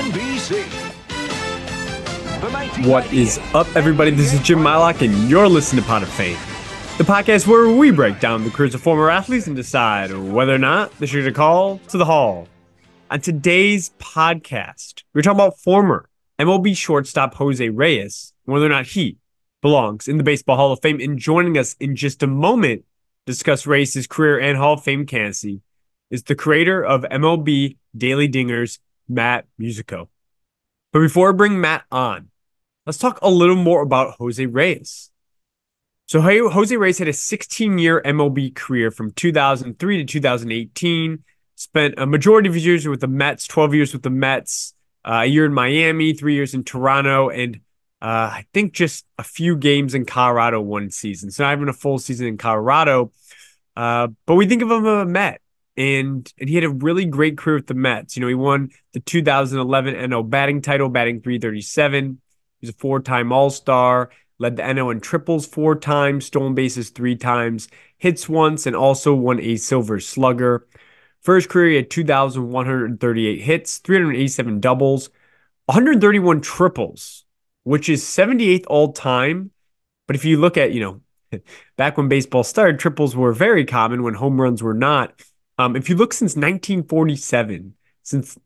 NBA on NBC. What is up, everybody? This is Jim Mylock, and you're listening to Pod of Fame, the podcast where we break down the careers of former athletes and decide whether or not they should get a call to the Hall. On today's podcast, we're talking about former MLB shortstop Jose Reyes, whether or not he belongs in the Baseball Hall of Fame. And joining us in just a moment to discuss Reyes' career and Hall of Fame candidacy is the creator of MLB Daily Dingers, Matt Musico. But before I bring Matt on, let's talk a little more about Jose Reyes. So Jose Reyes had a 16-year MLB career from 2003 to 2018. Spent a majority of his years with the Mets, 12 years with the Mets, uh, a year in Miami, three years in Toronto, and uh, I think just a few games in Colorado one season. So not even a full season in Colorado. Uh, but we think of him as a Met and and he had a really great career with the Mets. You know, he won the 2011 NL batting title, batting 337. He's a four-time All-Star, led the NL in triples four times, stolen bases three times, hits once, and also won a Silver Slugger. First career, he had 2,138 hits, 387 doubles, 131 triples, which is 78th all time. But if you look at, you know, back when baseball started, triples were very common when home runs were not. Um, if you look since 1947, since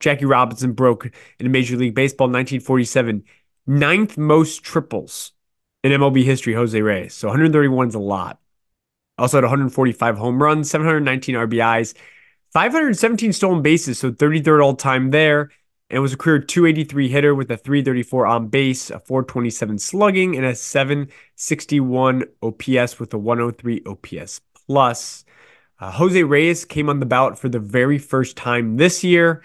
Jackie Robinson broke in Major League Baseball in 1947, ninth most triples in MLB history, Jose Reyes. So 131 is a lot. Also had 145 home runs, 719 RBIs, 517 stolen bases, so 33rd all time there. And was a career 283 hitter with a 334 on base, a 427 slugging, and a 761 OPS with a 103 OPS plus. Uh, Jose Reyes came on the ballot for the very first time this year,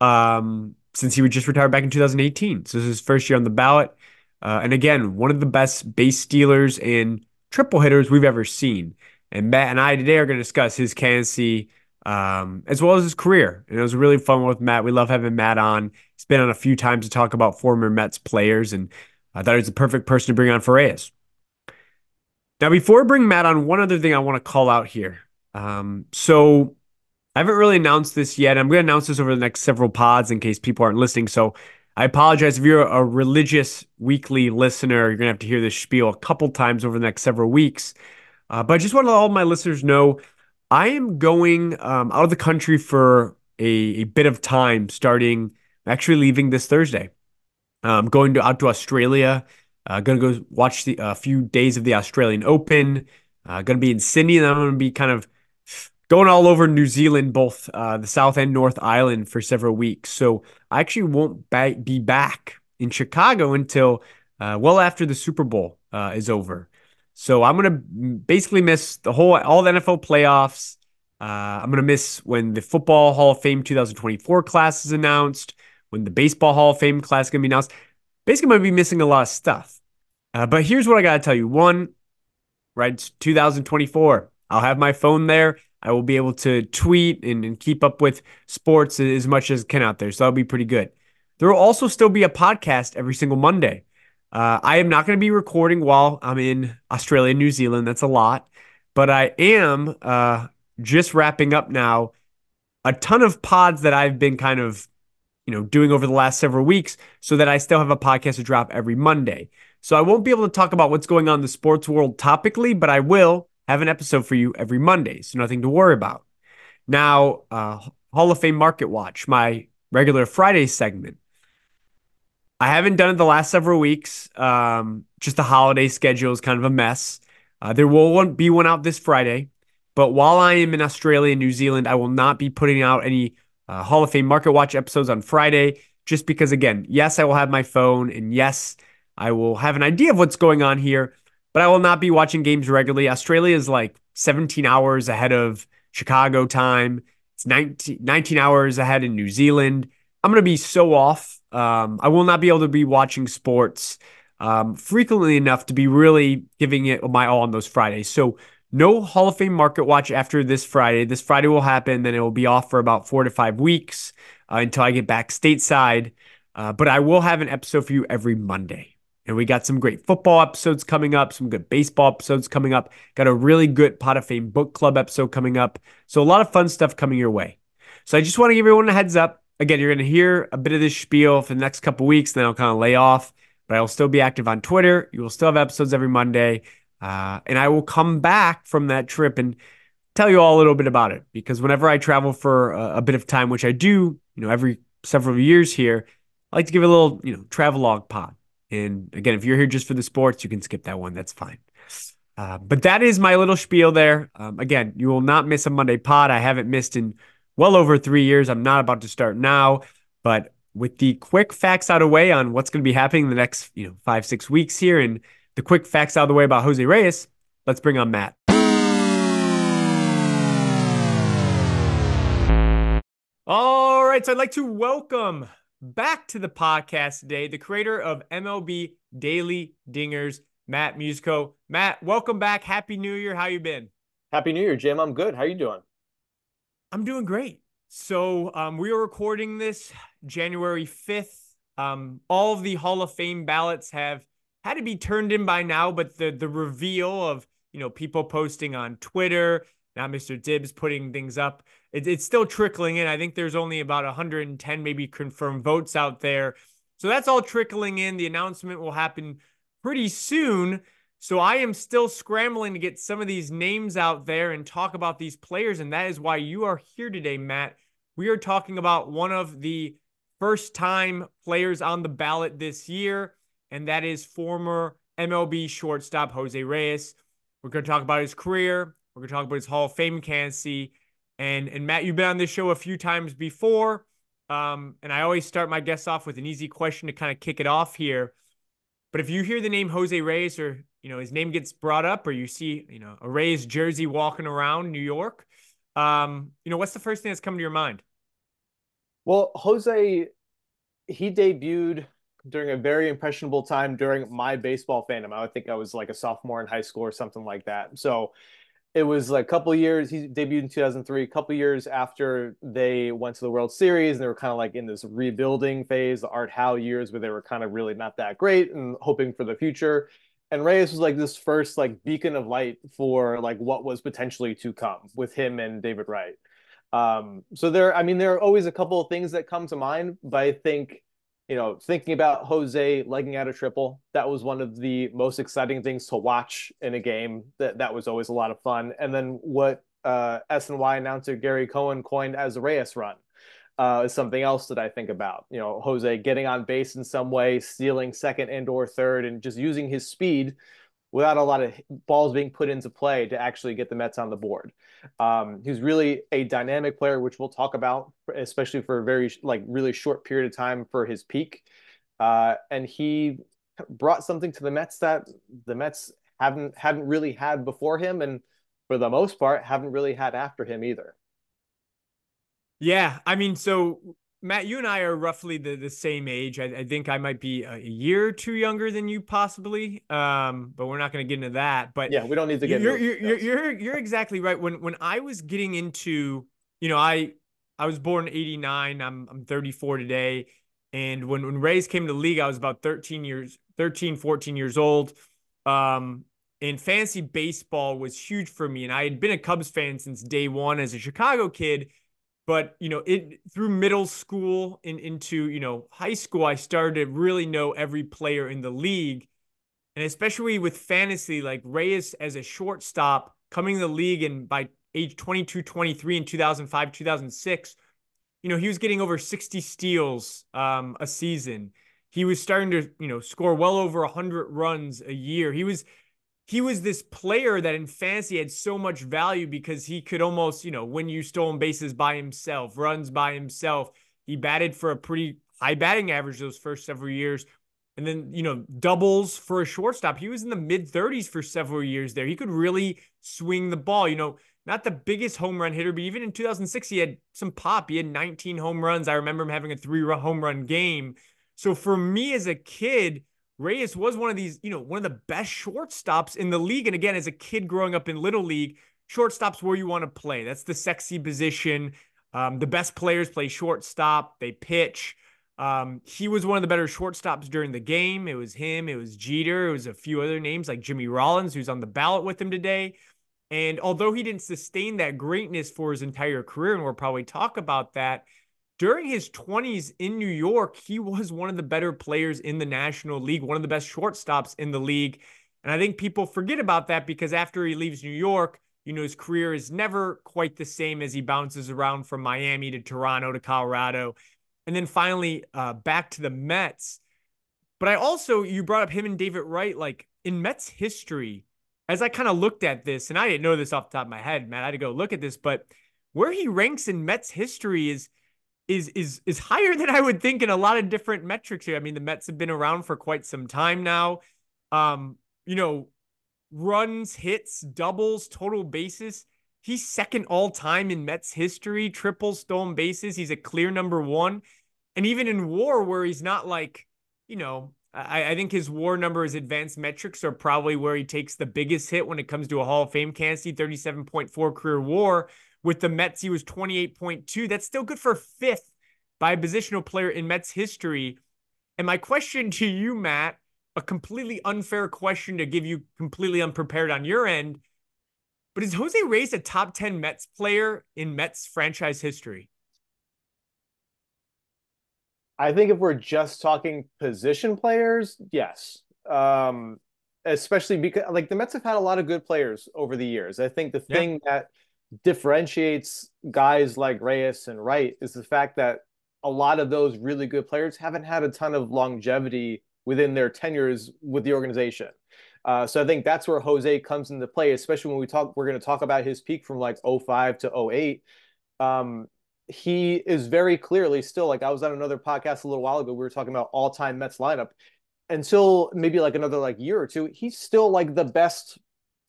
um, since he was just retired back in 2018. So this is his first year on the ballot. Uh, and again, one of the best base stealers and triple hitters we've ever seen. And Matt and I today are going to discuss his candidacy um, as well as his career. And it was really fun with Matt. We love having Matt on. He's been on a few times to talk about former Mets players, and I thought he was the perfect person to bring on for Reyes. Now, before I bring Matt on, one other thing I want to call out here. Um, so I haven't really announced this yet. I'm going to announce this over the next several pods in case people aren't listening. So I apologize if you're a religious weekly listener. You're going to have to hear this spiel a couple times over the next several weeks. Uh, but I just want to let all my listeners know I am going um, out of the country for a, a, bit of time, starting actually leaving this Thursday. I'm going to, out to Australia. Uh, going to go watch the a uh, few days of the Australian Open. Uh, going to be in Sydney, and I'm going to be kind of going all over New Zealand, both uh, the South and North Island for several weeks. So I actually won't be back in Chicago until uh, well after the Super Bowl uh, is over. So I'm gonna basically miss the whole all the NFL playoffs. Uh, I'm gonna miss when the Football Hall of Fame 2024 class is announced, when the Baseball Hall of Fame class is gonna be announced. Basically, I'm gonna be missing a lot of stuff. Uh, but here's what I gotta tell you: one, right, it's 2024. I'll have my phone there. I will be able to tweet and, and keep up with sports as much as I can out there. So that'll be pretty good. There will also still be a podcast every single Monday. Uh, I am not going to be recording while I'm in Australia, New Zealand. That's a lot. But I am uh, just wrapping up now a ton of pods that I've been kind of, you know, doing over the last several weeks so that I still have a podcast to drop every Monday. So I won't be able to talk about what's going on in the sports world topically, but I will have an episode for you every Monday, so nothing to worry about. Now, uh, Hall of Fame Market Watch, my regular Friday segment. I haven't done it the last several weeks. Um, just the holiday schedule is kind of a mess. Uh, there will be one out this Friday, but while I am in Australia and New Zealand, I will not be putting out any uh, Hall of Fame Market Watch episodes on Friday, just because, again, yes, I will have my phone, and yes, I will have an idea of what's going on here, but I will not be watching games regularly. Australia is like 17 hours ahead of Chicago time. It's 19, 19 hours ahead in New Zealand. I'm going to be so off. Um, I will not be able to be watching sports um, frequently enough to be really giving it my all on those Fridays. So, no Hall of Fame market watch after this Friday. This Friday will happen, then it will be off for about four to five weeks uh, until I get back stateside. Uh, but I will have an episode for you every Monday. And we got some great football episodes coming up, some good baseball episodes coming up. Got a really good Pod of Fame book club episode coming up. So a lot of fun stuff coming your way. So I just want to give everyone a heads up. again, you're going to hear a bit of this spiel for the next couple weeks, then I'll kind of lay off. But I will still be active on Twitter. You will still have episodes every Monday. Uh, and I will come back from that trip and tell you all a little bit about it because whenever I travel for a, a bit of time, which I do, you know, every several years here, I like to give a little, you know, travel log pod. And again, if you're here just for the sports, you can skip that one. That's fine. Uh, but that is my little spiel there. Um, again, you will not miss a Monday pod. I haven't missed in well over three years. I'm not about to start now, but with the quick facts out of the way on what's going to be happening in the next, you know, five, six weeks here and the quick facts out of the way about Jose Reyes, let's bring on Matt. All right, so I'd like to welcome back to the podcast today the creator of MLB Daily Dingers, Matt Musico. Matt, welcome back. Happy New Year. How you been? Happy New Year, Jim. I'm good. How you doing? I'm doing great. So um, we are recording this January 5th. Um, all of the Hall of Fame ballots have had to be turned in by now, but the the reveal of you know people posting on Twitter, now Mr. Dibbs putting things up, it, it's still trickling in. I think there's only about 110 maybe confirmed votes out there, so that's all trickling in. The announcement will happen pretty soon. So I am still scrambling to get some of these names out there and talk about these players, and that is why you are here today, Matt. We are talking about one of the first time players on the ballot this year and that is former MLB shortstop Jose Reyes. We're going to talk about his career. We're going to talk about his Hall of Fame candidacy. And, and Matt, you've been on this show a few times before. Um, and I always start my guests off with an easy question to kind of kick it off here. But if you hear the name Jose Reyes or, you know, his name gets brought up or you see, you know, a Reyes jersey walking around New York, um, you know, what's the first thing that's coming to your mind? Well, Jose, he debuted during a very impressionable time during my baseball fandom. I think I was like a sophomore in high school or something like that. So it was like a couple years. He debuted in 2003, a couple years after they went to the World Series, and they were kind of like in this rebuilding phase, the Art Howe years, where they were kind of really not that great and hoping for the future. And Reyes was like this first like beacon of light for like what was potentially to come with him and David Wright. Um, so there, I mean, there are always a couple of things that come to mind, but I think you know, thinking about Jose legging out a triple, that was one of the most exciting things to watch in a game. That that was always a lot of fun. And then what uh, SNY announcer Gary Cohen coined as a Reyes run uh, is something else that I think about. You know, Jose getting on base in some way, stealing second and or third, and just using his speed without a lot of balls being put into play to actually get the Mets on the board. Um, he's really a dynamic player, which we'll talk about, especially for a very like really short period of time for his peak. Uh, and he brought something to the Mets that the Mets haven't hadn't really had before him, and for the most part, haven't really had after him either. Yeah, I mean, so Matt, you and I are roughly the, the same age. I, I think I might be a year or two younger than you, possibly. Um, but we're not going to get into that. But yeah, we don't need to get. You're you're, you're, you're you're exactly right. When when I was getting into, you know, I I was born in '89. I'm I'm 34 today, and when when Reyes came to the league, I was about 13 years, 13, 14 years old. Um, and fantasy baseball was huge for me, and I had been a Cubs fan since day one as a Chicago kid but you know it through middle school and into you know high school i started to really know every player in the league. And especially with fantasy like reyes as a shortstop coming to the league and by age 22 23 in 2005 2006 you know he was getting over 60 steals um, a season. He was starting to you know score well over 100 runs a year. He was he was this player that in fantasy had so much value because he could almost, you know, win you stolen bases by himself, runs by himself. He batted for a pretty high batting average those first several years. And then, you know, doubles for a shortstop. He was in the mid 30s for several years there. He could really swing the ball. You know, not the biggest home run hitter, but even in 2006, he had some pop. He had 19 home runs. I remember him having a three home run game. So for me as a kid, Reyes was one of these, you know, one of the best shortstops in the league. And again, as a kid growing up in Little League, shortstop's where you want to play. That's the sexy position. Um, the best players play shortstop, they pitch. Um, he was one of the better shortstops during the game. It was him, it was Jeter, it was a few other names like Jimmy Rollins, who's on the ballot with him today. And although he didn't sustain that greatness for his entire career, and we'll probably talk about that, during his 20s in New York, he was one of the better players in the National League, one of the best shortstops in the league. And I think people forget about that because after he leaves New York, you know, his career is never quite the same as he bounces around from Miami to Toronto to Colorado. And then finally, uh, back to the Mets. But I also, you brought up him and David Wright, like in Mets history, as I kind of looked at this, and I didn't know this off the top of my head, man, I had to go look at this, but where he ranks in Mets history is is is is higher than I would think in a lot of different metrics here. I mean, the Mets have been around for quite some time now. Um, you know, runs, hits, doubles, total bases. He's second all time in Mets history, triple stolen bases. He's a clear number one. And even in war, where he's not like, you know, I, I think his war number, his advanced metrics are probably where he takes the biggest hit when it comes to a Hall of Fame candidacy 37.4 career war. With the Mets, he was 28.2. That's still good for fifth by a positional player in Mets history. And my question to you, Matt, a completely unfair question to give you completely unprepared on your end. But is Jose Reyes a top 10 Mets player in Mets franchise history? I think if we're just talking position players, yes. Um, especially because like the Mets have had a lot of good players over the years. I think the yeah. thing that differentiates guys like Reyes and Wright is the fact that a lot of those really good players haven't had a ton of longevity within their tenures with the organization. Uh, so I think that's where Jose comes into play, especially when we talk, we're going to talk about his peak from like 05 to 08. Um, he is very clearly still like I was on another podcast a little while ago. We were talking about all time Mets lineup until maybe like another like year or two. He's still like the best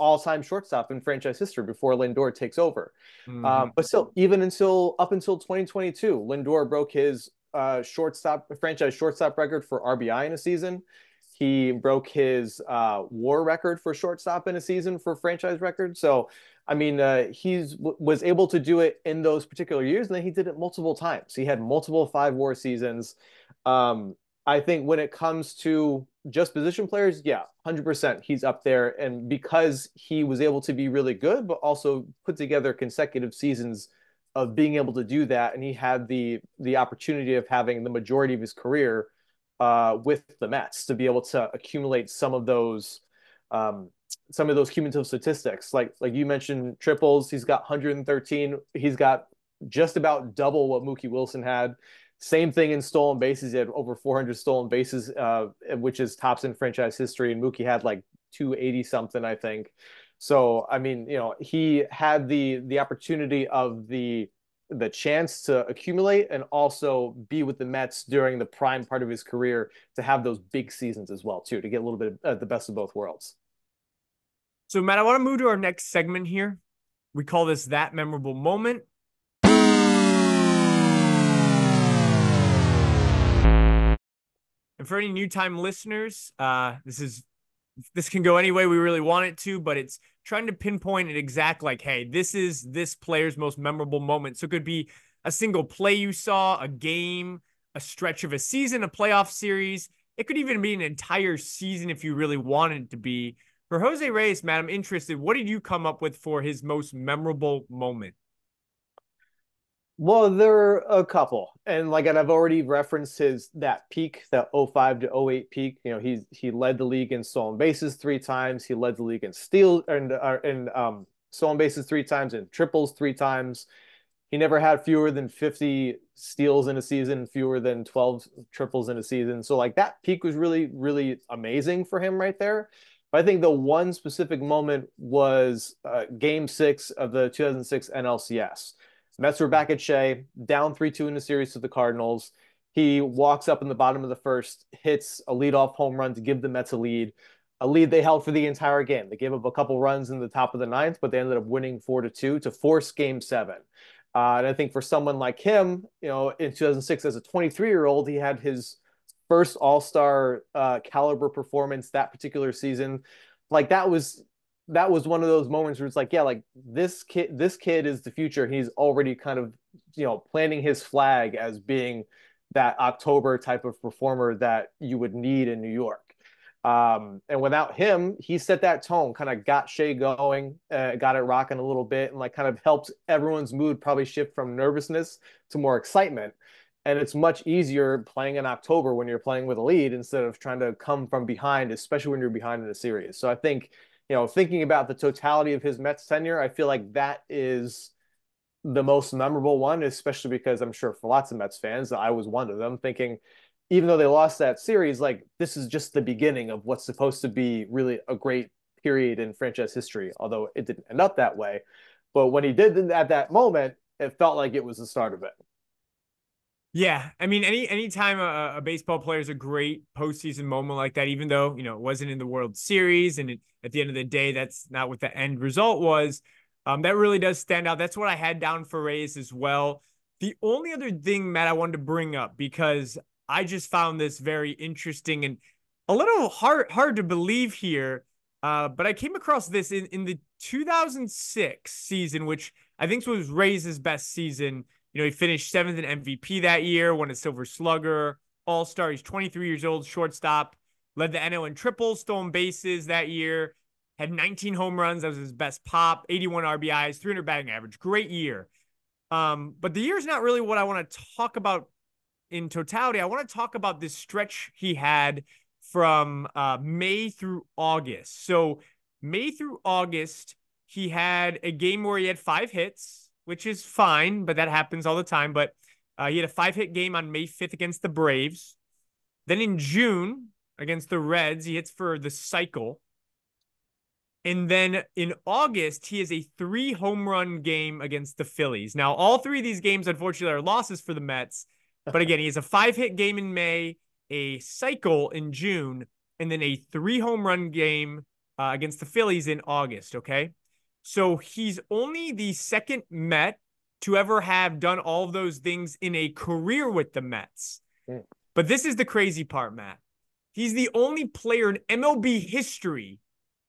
all time shortstop in franchise history before Lindor takes over. Mm-hmm. Um, but still, even until up until 2022, Lindor broke his uh, shortstop franchise shortstop record for RBI in a season. He broke his uh, WAR record for shortstop in a season for franchise record. So, I mean, uh, he's w- was able to do it in those particular years, and then he did it multiple times. He had multiple five WAR seasons. Um, I think when it comes to just position players, yeah, 100%. He's up there. And because he was able to be really good, but also put together consecutive seasons of being able to do that, and he had the the opportunity of having the majority of his career uh, with the Mets to be able to accumulate some of those um, some of those cumulative statistics. Like like you mentioned, triples. He's got 113. He's got just about double what Mookie Wilson had. Same thing in stolen bases. He had over 400 stolen bases, uh, which is tops in franchise history. And Mookie had like 280 something, I think. So I mean, you know, he had the the opportunity of the the chance to accumulate and also be with the Mets during the prime part of his career to have those big seasons as well too to get a little bit of uh, the best of both worlds. So Matt, I want to move to our next segment here. We call this that memorable moment. And for any new time listeners, uh, this is this can go any way we really want it to, but it's trying to pinpoint an exact like, hey, this is this player's most memorable moment. So it could be a single play you saw, a game, a stretch of a season, a playoff series. It could even be an entire season if you really wanted it to be. For Jose Reyes, man, I'm interested. What did you come up with for his most memorable moment? Well, there are a couple, and like and I've already referenced his that peak, that 05 to 08 peak. You know, he he led the league in stolen bases three times. He led the league in steal and uh, um, stolen bases three times and triples three times. He never had fewer than 50 steals in a season, fewer than 12 triples in a season. So like that peak was really really amazing for him right there. But I think the one specific moment was uh, Game Six of the 2006 NLCS Mets were back at Shea, down 3 2 in the series to the Cardinals. He walks up in the bottom of the first, hits a leadoff home run to give the Mets a lead, a lead they held for the entire game. They gave up a couple runs in the top of the ninth, but they ended up winning 4 to 2 to force game seven. Uh, and I think for someone like him, you know, in 2006, as a 23 year old, he had his first All Star uh, caliber performance that particular season. Like that was that was one of those moments where it's like, yeah, like this kid, this kid is the future. He's already kind of, you know, planting his flag as being that October type of performer that you would need in New York. Um, and without him, he set that tone, kind of got Shea going, uh, got it rocking a little bit, and like kind of helped everyone's mood probably shift from nervousness to more excitement. And it's much easier playing in October when you're playing with a lead instead of trying to come from behind, especially when you're behind in a series. So I think, you know, thinking about the totality of his Mets tenure, I feel like that is the most memorable one, especially because I'm sure for lots of Mets fans, I was one of them thinking, even though they lost that series, like this is just the beginning of what's supposed to be really a great period in franchise history, although it didn't end up that way. But when he did at that moment, it felt like it was the start of it. Yeah, I mean, any anytime a, a baseball player is a great postseason moment like that, even though you know it wasn't in the World Series, and it, at the end of the day, that's not what the end result was. Um, that really does stand out. That's what I had down for Reyes as well. The only other thing, Matt, I wanted to bring up because I just found this very interesting and a little hard hard to believe here. Uh, but I came across this in, in the 2006 season, which I think it was Reyes' best season. You know, he finished seventh in MVP that year, won a Silver Slugger, All Star. He's 23 years old, shortstop, led the NL in triples, stolen bases that year, had 19 home runs. That was his best pop, 81 RBIs, 300 batting average. Great year. Um, but the year is not really what I want to talk about in totality. I want to talk about this stretch he had from uh, May through August. So, May through August, he had a game where he had five hits which is fine, but that happens all the time. But uh, he had a five hit game on May 5th against the Braves. Then in June against the Reds, he hits for the cycle. And then in August, he has a three home run game against the Phillies. Now, all three of these games, unfortunately, are losses for the Mets. But again, he has a five hit game in May, a cycle in June, and then a three home run game uh, against the Phillies in August. Okay. So he's only the second Met to ever have done all of those things in a career with the Mets. Mm. But this is the crazy part, Matt. He's the only player in MLB history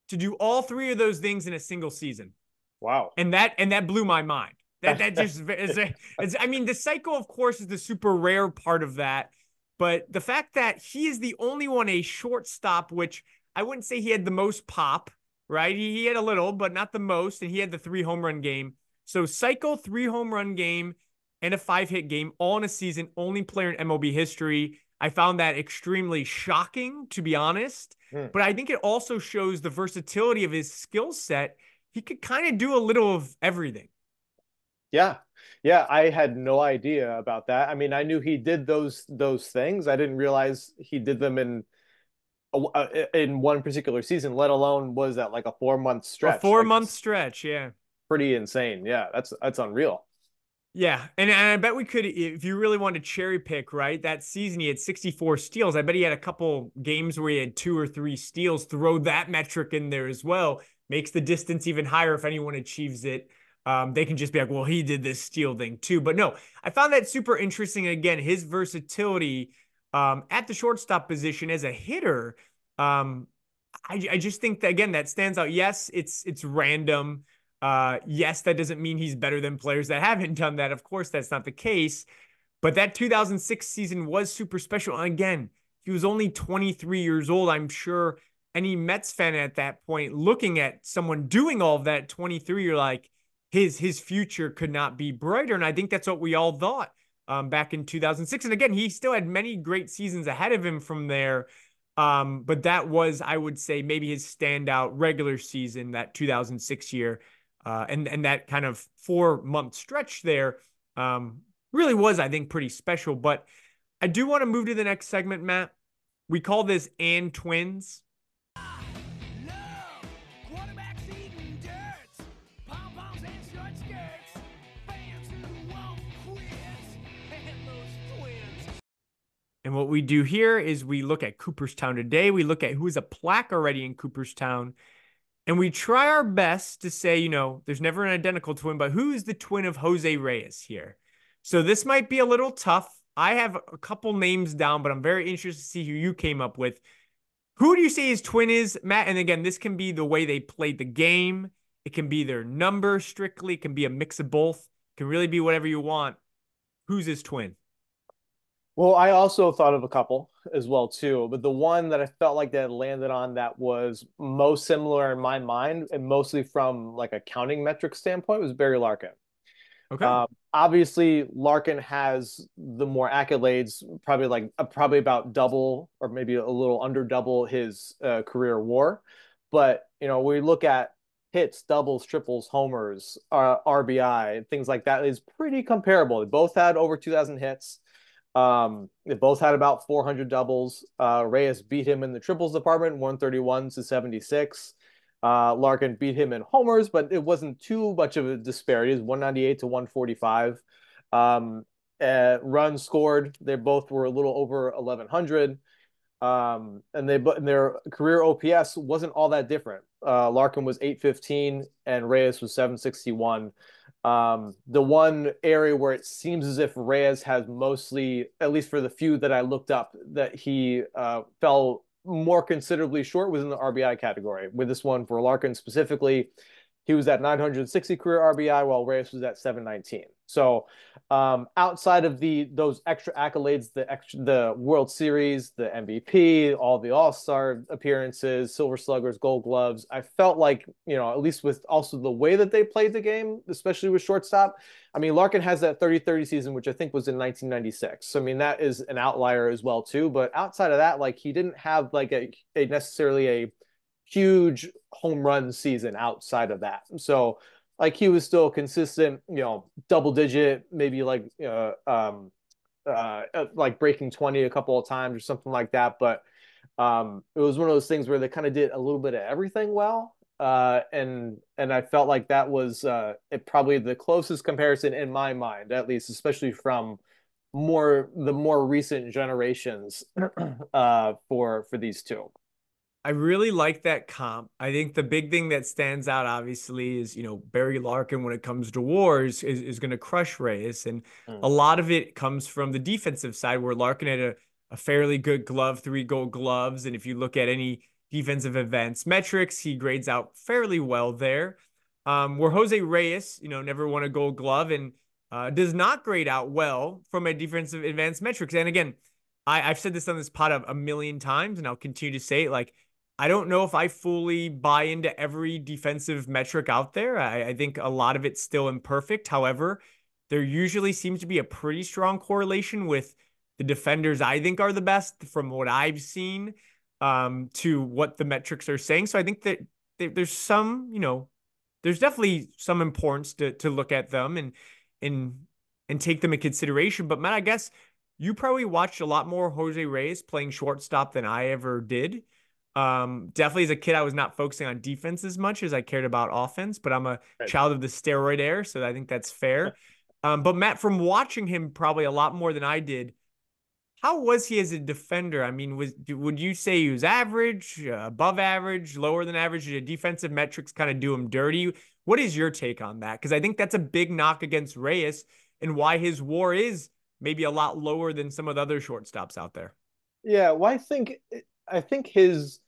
to do all three of those things in a single season. Wow. And that and that blew my mind. That that just is a, it's, I mean the cycle of course is the super rare part of that, but the fact that he is the only one a shortstop which I wouldn't say he had the most pop right? He, he had a little, but not the most, and he had the three home run game. So cycle three home run game and a five hit game all in a season, only player in MLB history. I found that extremely shocking, to be honest. Hmm. But I think it also shows the versatility of his skill set. He could kind of do a little of everything. Yeah. Yeah, I had no idea about that. I mean, I knew he did those those things. I didn't realize he did them in in one particular season, let alone was that like a four month stretch. A four like, month stretch, yeah. Pretty insane. Yeah, that's that's unreal. Yeah, and, and I bet we could, if you really want to cherry pick, right? That season he had 64 steals. I bet he had a couple games where he had two or three steals. Throw that metric in there as well. Makes the distance even higher if anyone achieves it. Um, they can just be like, well, he did this steal thing too. But no, I found that super interesting. Again, his versatility um, at the shortstop position as a hitter, um, I, I just think that again that stands out. Yes, it's it's random. Uh, yes, that doesn't mean he's better than players that haven't done that. Of course, that's not the case. But that 2006 season was super special. And again, he was only 23 years old. I'm sure any Mets fan at that point looking at someone doing all of that 23, you're like, his his future could not be brighter. And I think that's what we all thought um, back in 2006. And again, he still had many great seasons ahead of him from there. Um, but that was, I would say, maybe his standout regular season, that 2006 year. Uh, and, and that kind of four month stretch there um, really was, I think, pretty special. But I do want to move to the next segment, Matt. We call this and twins. And what we do here is we look at Cooperstown today. We look at who's a plaque already in Cooperstown. And we try our best to say, you know, there's never an identical twin, but who is the twin of Jose Reyes here? So this might be a little tough. I have a couple names down, but I'm very interested to see who you came up with. Who do you say his twin is, Matt? And again, this can be the way they played the game. It can be their number strictly. It can be a mix of both. It can really be whatever you want. Who's his twin? Well, I also thought of a couple as well too, but the one that I felt like that landed on that was most similar in my mind, and mostly from like a counting metric standpoint, was Barry Larkin. Okay. Um, obviously, Larkin has the more accolades, probably like uh, probably about double or maybe a little under double his uh, career WAR. But you know, we look at hits, doubles, triples, homers, uh, RBI, things like that is pretty comparable. They both had over 2,000 hits. Um, they both had about 400 doubles. Uh, Reyes beat him in the triples department, 131 to 76. Uh, Larkin beat him in homers, but it wasn't too much of a disparity. It was 198 to 145. Um, uh, runs scored, they both were a little over 1,100. Um, and they but their career OPS wasn't all that different. Uh, Larkin was 815 and Reyes was 761. Um, the one area where it seems as if Reyes has mostly, at least for the few that I looked up, that he uh, fell more considerably short was in the RBI category. With this one for Larkin specifically, he was at 960 career RBI while Reyes was at 719. So um, outside of the those extra accolades, the extra, the World Series, the MVP, all the All Star appearances, Silver Sluggers, Gold Gloves, I felt like you know at least with also the way that they played the game, especially with shortstop. I mean, Larkin has that 30-30 season, which I think was in 1996. So I mean, that is an outlier as well too. But outside of that, like he didn't have like a, a necessarily a huge home run season outside of that. So like he was still consistent, you know, double digit, maybe like uh, um, uh, uh, like breaking 20 a couple of times or something like that. But um, it was one of those things where they kind of did a little bit of everything well. Uh, and and I felt like that was uh, it probably the closest comparison in my mind, at least, especially from more the more recent generations uh, for for these two. I really like that comp. I think the big thing that stands out, obviously, is you know Barry Larkin when it comes to wars is, is going to crush Reyes, and mm. a lot of it comes from the defensive side where Larkin had a, a fairly good glove, three gold gloves, and if you look at any defensive events metrics, he grades out fairly well there. Um, where Jose Reyes, you know, never won a gold glove and uh, does not grade out well from a defensive advanced metrics. And again, I, I've said this on this pod a, a million times, and I'll continue to say it like I don't know if I fully buy into every defensive metric out there. I, I, think a lot of it's still imperfect. However, there usually seems to be a pretty strong correlation with the defenders I think are the best from what I've seen um, to what the metrics are saying. So I think that there's some, you know, there's definitely some importance to to look at them and and and take them in consideration. But man, I guess you probably watched a lot more Jose Reyes playing shortstop than I ever did. Um, definitely as a kid, I was not focusing on defense as much as I cared about offense, but I'm a right. child of the steroid era, so I think that's fair. Um, but Matt, from watching him probably a lot more than I did, how was he as a defender? I mean, was would you say he was average, uh, above average, lower than average? Did defensive metrics kind of do him dirty? What is your take on that? Because I think that's a big knock against Reyes and why his WAR is maybe a lot lower than some of the other shortstops out there. Yeah, well, I think I think his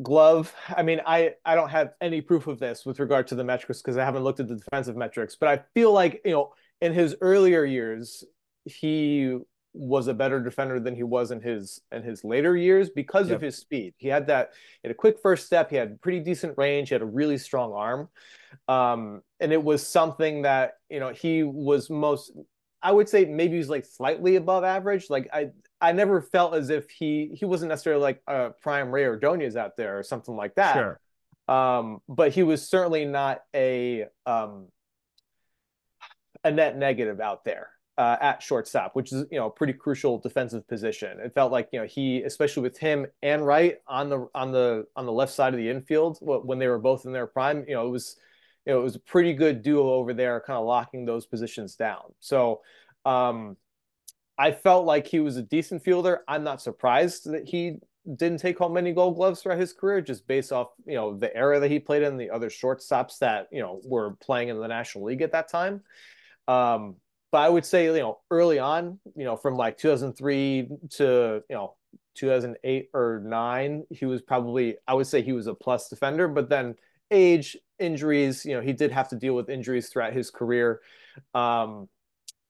glove i mean i i don't have any proof of this with regard to the metrics because i haven't looked at the defensive metrics but i feel like you know in his earlier years he was a better defender than he was in his in his later years because yep. of his speed he had that he had a quick first step he had pretty decent range he had a really strong arm um and it was something that you know he was most I would say maybe he's like slightly above average. Like I I never felt as if he he wasn't necessarily like a prime Rey Ordonez out there or something like that. Sure. Um, but he was certainly not a um a net negative out there uh, at shortstop, which is you know a pretty crucial defensive position. It felt like you know he, especially with him and Wright on the on the on the left side of the infield when they were both in their prime, you know it was you know, it was a pretty good duo over there, kind of locking those positions down. So um, I felt like he was a decent fielder. I'm not surprised that he didn't take home many gold gloves throughout his career, just based off, you know, the era that he played in, the other shortstops that, you know, were playing in the National League at that time. Um, but I would say, you know, early on, you know, from like 2003 to, you know, 2008 or nine, he was probably, I would say he was a plus defender, but then age, injuries. You know, he did have to deal with injuries throughout his career. Um,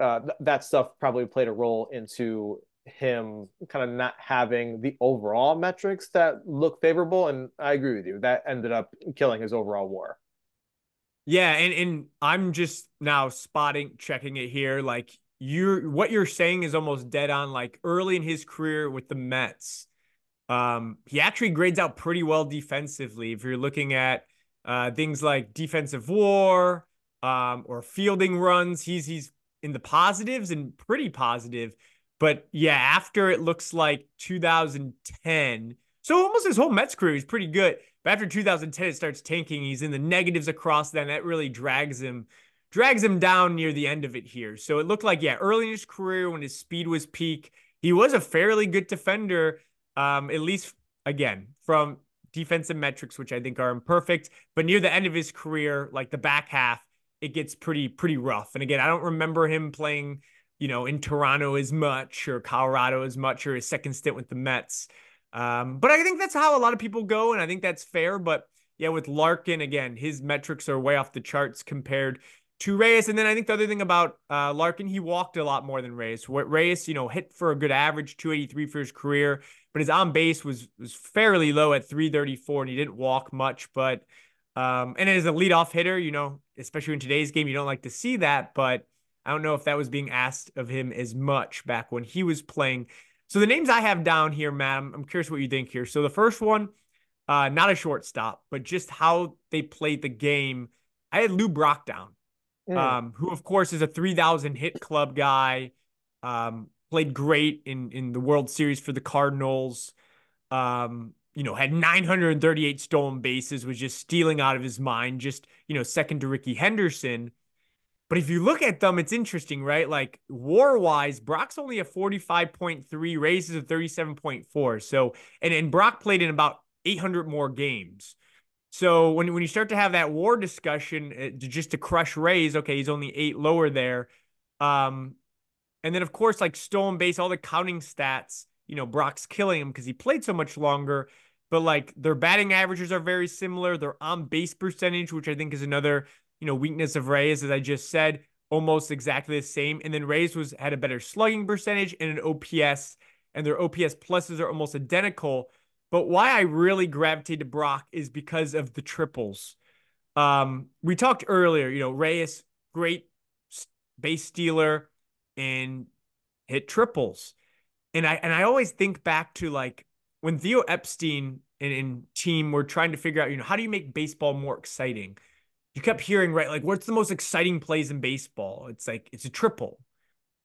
uh, th- that stuff probably played a role into him kind of not having the overall metrics that look favorable. And I agree with you. That ended up killing his overall WAR. Yeah, and and I'm just now spotting checking it here. Like you're what you're saying is almost dead on. Like early in his career with the Mets, um, he actually grades out pretty well defensively. If you're looking at uh, things like defensive WAR um, or fielding runs, he's he's in the positives and pretty positive. But yeah, after it looks like 2010, so almost his whole Mets career is pretty good. But after 2010, it starts tanking. He's in the negatives across then. That really drags him, drags him down near the end of it here. So it looked like, yeah, early in his career when his speed was peak, he was a fairly good defender. Um, at least again, from defensive metrics, which I think are imperfect. But near the end of his career, like the back half, it gets pretty, pretty rough. And again, I don't remember him playing, you know, in Toronto as much or Colorado as much or his second stint with the Mets. Um, but I think that's how a lot of people go, and I think that's fair. But yeah, with Larkin, again, his metrics are way off the charts compared to Reyes. And then I think the other thing about uh, Larkin, he walked a lot more than Reyes. What Reyes, you know, hit for a good average, 283 for his career, but his on base was was fairly low at 334, and he didn't walk much. But um, and as a leadoff hitter, you know, especially in today's game, you don't like to see that. But I don't know if that was being asked of him as much back when he was playing so the names I have down here, Matt, I'm, I'm curious what you think here. So the first one, uh, not a shortstop, but just how they played the game. I had Lou Brock down, mm. um, who of course is a 3,000 hit club guy. Um, played great in in the World Series for the Cardinals. Um, you know, had 938 stolen bases, was just stealing out of his mind, just, you know, second to Rickey Henderson. But if you look at them, it's interesting, right? Like war wise, Brock's only a 45.3, Reyes's a 37.4. So, and, and Brock played in about 800 more games. So when, when you start to have that war discussion, uh, just to crush Reyes, okay, he's only eight lower there. Um, and then of course, like stolen base, all the counting stats, you know, Brock's killing him because he played so much longer. But like their batting averages are very similar. Their on base percentage, which I think is another you know, weakness of Reyes, as I just said, almost exactly the same. And then Reyes was had a better slugging percentage and an OPS, and their OPS pluses are almost identical. But why I really gravitated to Brock is because of the triples. Um, we talked earlier, you know, Reyes, great base stealer and hit triples. And I and I always think back to like when Theo Epstein and, and team were trying to figure out, you know, how do you make baseball more exciting? you kept hearing, right? Like, what's the most exciting plays in baseball? It's like it's a triple,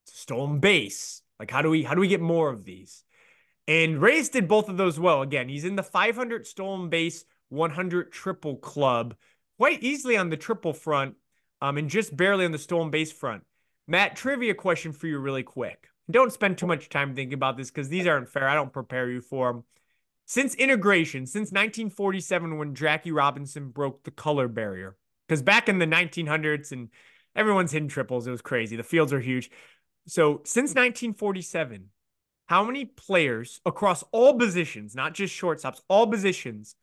it's a stolen base. Like, how do we how do we get more of these? And Reyes did both of those well. Again, he's in the 500 stolen base, 100 triple club, quite easily on the triple front, um, and just barely on the stolen base front. Matt, trivia question for you, really quick. Don't spend too much time thinking about this because these aren't fair. I don't prepare you for them. Since integration, since 1947, when Jackie Robinson broke the color barrier, because back in the 1900s and everyone's hitting triples, it was crazy. The fields are huge. So since 1947, how many players across all positions, not just shortstops, all positions,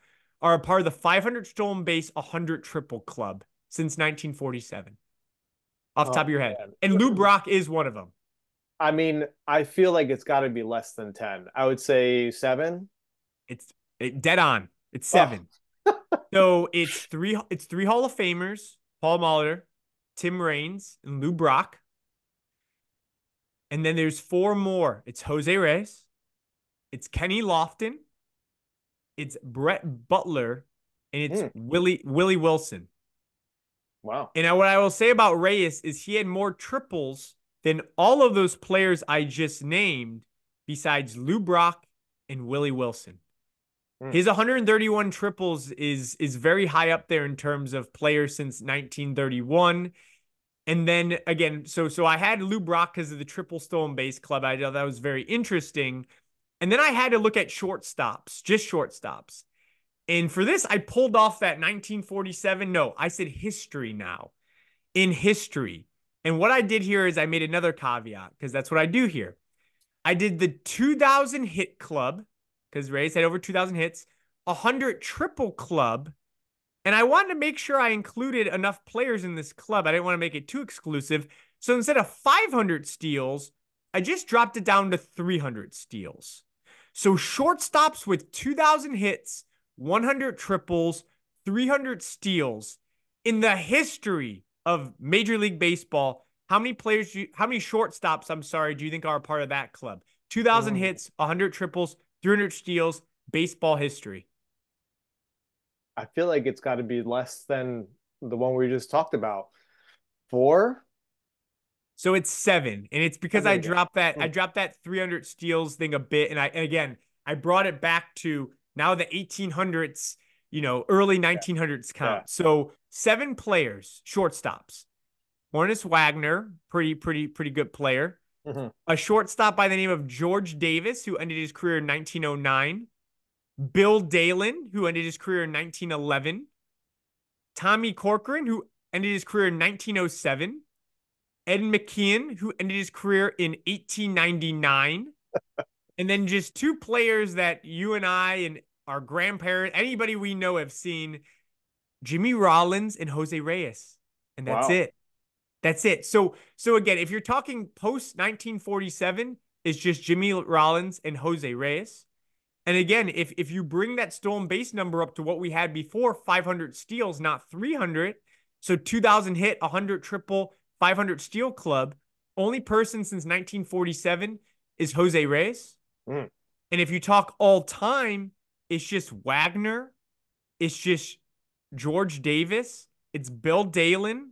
are a part of the 500 stolen base, 100 triple club since 1947? Off the oh, top of your head. Man. And Lou Brock is one of them. I mean, I feel like it's got to be less than 10. I would say seven. It's it, dead on. It's seven. Oh so it's three it's three Hall of Famers, Paul Molitor, Tim Raines, and Lou Brock. And then there's four more. It's Jose Reyes, it's Kenny Lofton, it's Brett Butler, and it's mm. Willie Willie Wilson. Wow. And what I will say about Reyes is he had more triples than all of those players I just named, besides Lou Brock and Willie Wilson. Hmm. His 131 triples is is very high up there in terms of players since 1931. And then again, so so I had Lou Brock because of the triple stolen base club. I thought that was very interesting. And then I had to look at shortstops, just shortstops. And for this, I pulled off that 1947. No, I said history now. In history. And what I did here is I made another caveat because that's what I do here. I did the 2000 hit club because Reyes had over 2,000 hits, 100 triple club. And I wanted to make sure I included enough players in this club. I didn't want to make it too exclusive. So instead of 500 steals, I just dropped it down to 300 steals. So shortstops with 2,000 hits, 100 triples, 300 steals. in the history of Major League Baseball, how many players, you, how many shortstops, I'm sorry, do you think are a part of that club? 2,000 mm. hits, 100 triples, 300 steals, baseball history. I feel like it's got to be less than the one we just talked about. Four? So it's seven, and it's because I dropped that I hmm. dropped that 300 steals thing a bit, and I and again I brought it back to now the 1800s, you know, early 1900s count. Yeah. So seven players, shortstops. Honus Wagner, pretty pretty pretty good player. Mm-hmm. A shortstop by the name of George Davis, who ended his career in 1909. Bill Dahlen, who ended his career in 1911. Tommy Corcoran, who ended his career in 1907. Ed McKean, who ended his career in 1899. and then just two players that you and I and our grandparents, anybody we know have seen Jimmy Rollins and Jose Reyes. And that's wow. it. That's it. So so again, if you're talking post 1947, it's just Jimmy Rollins and Jose Reyes. And again, if if you bring that stolen base number up to what we had before, 500 steals, not 300, so 2000 hit, 100 triple, 500 steal club, only person since 1947 is Jose Reyes. Mm. And if you talk all time, it's just Wagner, it's just George Davis, it's Bill Dahlen,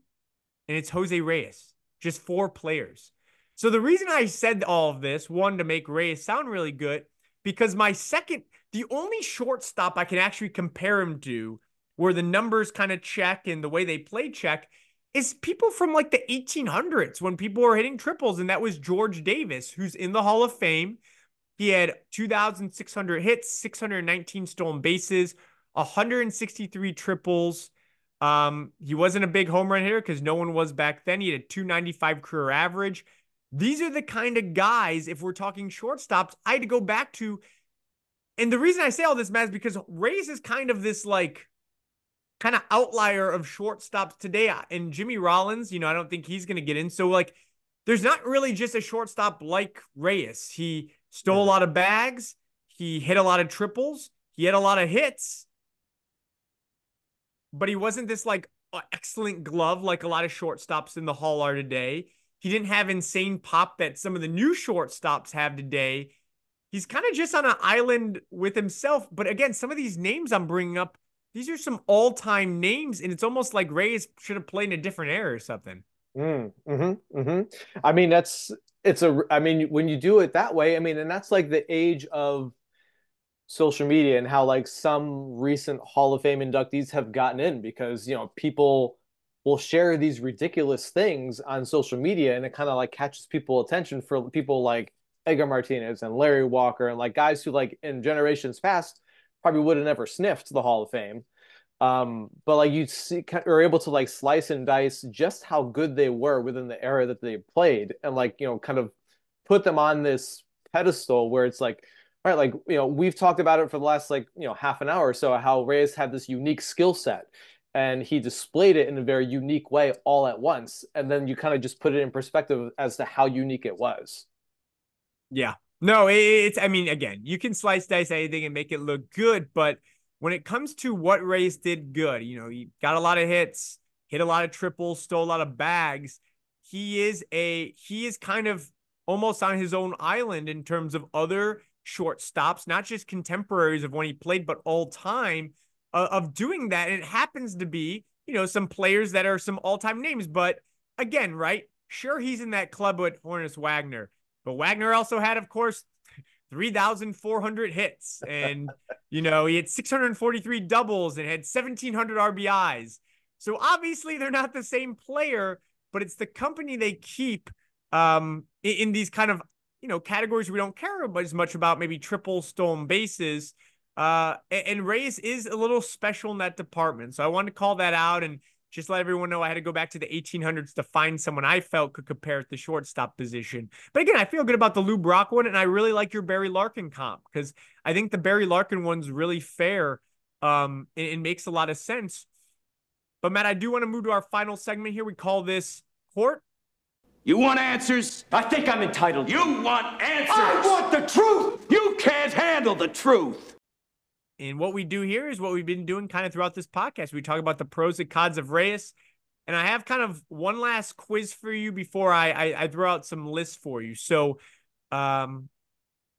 and it's Jose Reyes. Just four players. So the reason I said all of this, one to make Reyes sound really good, because my second, the only shortstop I can actually compare him to, where the numbers kind of check and the way they play check, is people from like the 1800s when people were hitting triples, and that was George Davis, who's in the Hall of Fame. He had 2,600 hits, 619 stolen bases, 163 triples. Um, he wasn't a big home run hitter because no one was back then. He had a 295 career average. These are the kind of guys, if we're talking shortstops, I had to go back to. And the reason I say all this, Matt, is because Reyes is kind of this like kind of outlier of shortstops today. And Jimmy Rollins, you know, I don't think he's going to get in. So, like, there's not really just a shortstop like Reyes. He stole a lot of bags, he hit a lot of triples, he had a lot of hits, but he wasn't this like excellent glove like a lot of shortstops in the hall are today. He didn't have insane pop that some of the new shortstops have today. He's kind of just on an island with himself. But again, some of these names I'm bringing up these are some all-time names, and it's almost like Reyes should have played in a different era or something. Mm, mm-hmm, mm-hmm. I mean, that's it's a. I mean, when you do it that way, I mean, and that's like the age of social media and how like some recent Hall of Fame inductees have gotten in because you know people will share these ridiculous things on social media and it kind of like catches people attention for people like Edgar Martinez and Larry Walker and like guys who like in generations past probably would have never sniffed the Hall of Fame. Um, but like you see, are able to like slice and dice just how good they were within the era that they played, and like you know, kind of put them on this pedestal where it's like, all right, like you know, we've talked about it for the last like you know half an hour or so how Reyes had this unique skill set, and he displayed it in a very unique way all at once, and then you kind of just put it in perspective as to how unique it was. Yeah, no, it's, I mean, again, you can slice dice anything and make it look good, but when it comes to what Reyes did good, you know, he got a lot of hits, hit a lot of triples, stole a lot of bags. He is a, he is kind of almost on his own island in terms of other shortstops, not just contemporaries of when he played, but all time uh, of doing that. And it happens to be, you know, some players that are some all time names. But again, right? Sure, he's in that club with Honus Wagner. But Wagner also had, of course, 3,400 hits. And, you know, he had 643 doubles and had 1,700 RBIs. So obviously they're not the same player, but it's the company they keep um, in, in these kind of, you know, categories we don't care about as much about, maybe triple stolen bases. Uh, and, and Reyes is a little special in that department. So I wanted to call that out. And just let everyone know I had to go back to the 1800s to find someone I felt could compare at the shortstop position. But again, I feel good about the Lou Brock one, and I really like your Barry Larkin comp because I think the Barry Larkin one's really fair um, and, and makes a lot of sense. But Matt, I do want to move to our final segment here. We call this Court. You want answers? I think I'm entitled. You want answers? I want the truth! You can't handle the truth! And what we do here is what we've been doing kind of throughout this podcast. We talk about the pros and cons of Reyes. And I have kind of one last quiz for you before I, I, I throw out some lists for you. So um,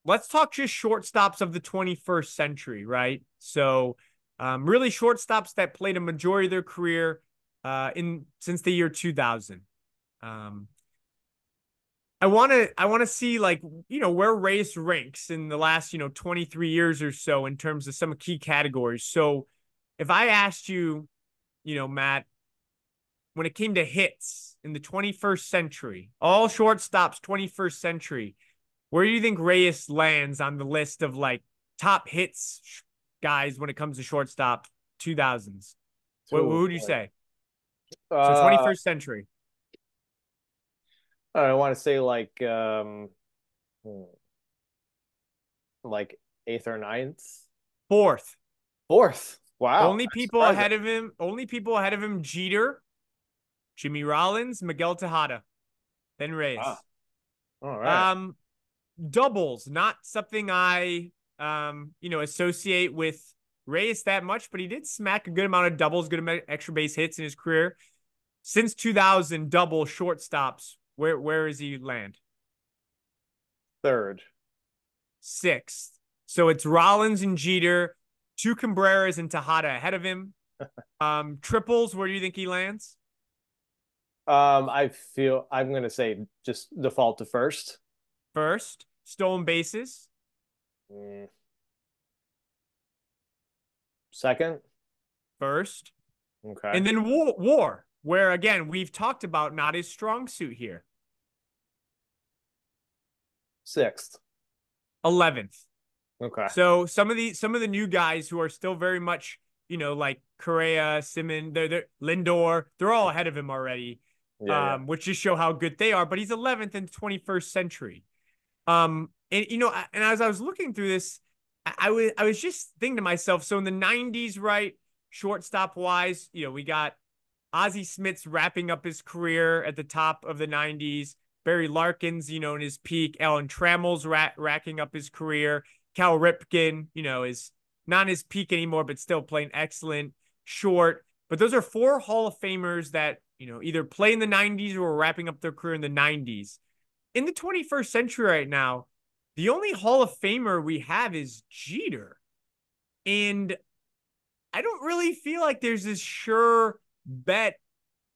let's talk just shortstops of the 21st century, right? So um, really shortstops that played a majority of their career uh, in since the year 2000. Um, I want to I want to see like you know where Reyes ranks in the last you know 23 years or so in terms of some key categories. So if I asked you, you know, Matt, when it came to hits in the 21st century, all shortstops 21st century, where do you think Reyes lands on the list of like top hits guys when it comes to shortstop 2000s? What, what would you say? So Uh, 21st century. I want to say like um, hmm, like eighth or ninth, Fourth. fourth. Wow. only people surprising. ahead of him, only people ahead of him, Jeter, Jimmy Rollins, Miguel Tejada, then Reyes. Wow. All right. Um, doubles, not something I um, you know, associate with Reyes that much, but he did smack a good amount of doubles, good amount of extra base hits in his career. Since 2000, double shortstops. Where where does he land? Third. Sixth. So it's Rollins and Jeter, two Cabreras and Tejada ahead of him. Um, triples, where do you think he lands? Um, I feel I'm gonna say just default to first. First, stolen bases, Mm. Second. first, Okay. and then war, war, where again we've talked about not his strong suit here. Sixth. Eleventh. Okay. So some of the some of the new guys who are still very much, you know, like Correa, Semien, they're, they're Lindor, they're all ahead of him already. Yeah, um, which just show how good they are. But he's 11th in the 21st century. Um, and you know, and as I was looking through this, I, I was I was just thinking to myself. So in the 90s, right, shortstop wise, you know, we got Ozzie Smith's wrapping up his career at the top of the 90s. Barry Larkins, you know, in his peak. Alan Trammell's ra- racking up his career. Cal Ripken, you know, is not his peak anymore, but still playing excellent. Short, but those are four Hall of Famers that you know either play in the 90s or were wrapping up their career in the 90s. In the 21st century right now, the only Hall of Famer we have is Jeter, and I don't really feel like there's this sure bet,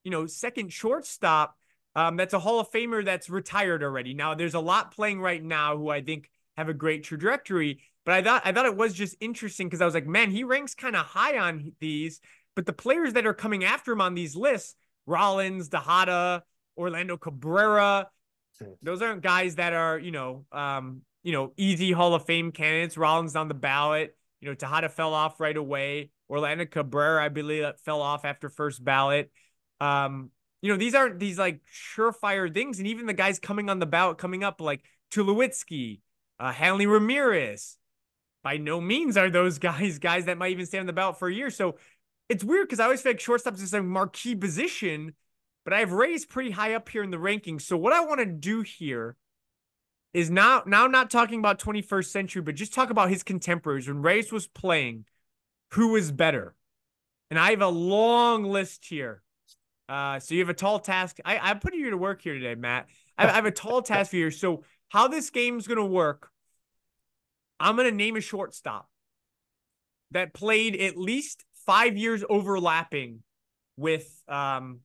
you know, second shortstop um, that's a Hall of Famer that's retired already. Now, there's a lot playing right now who I think have a great trajectory, but I thought I thought it was just interesting because I was like, man, he ranks kind of high on these, but the players that are coming after him on these lists, Rollins, Tejada, Orlando Cabrera, those aren't guys that are, you know, um, you know, easy Hall of Fame candidates. Rollins on the ballot. You know, Tejada fell off right away. Orlando Cabrera, I believe, that fell off after first ballot. Um, you know, these aren't these like surefire things. And even the guys coming on the ballot coming up, like Tulowitzki, uh, Hanley Ramirez, by no means are those guys guys that might even stay on the ballot for a year. So it's weird because I always feel like shortstop is a marquee position, but I've raised pretty high up here in the rankings. So what I want to do here is now now not talking about 21st century, but just talk about his contemporaries when Reyes was playing. Who was better? And I have a long list here. Uh, so you have a tall task. I, I'm putting you to work here today, Matt. I, I have a tall task for you. So how this game's gonna work? I'm gonna name a shortstop that played at least five years overlapping with um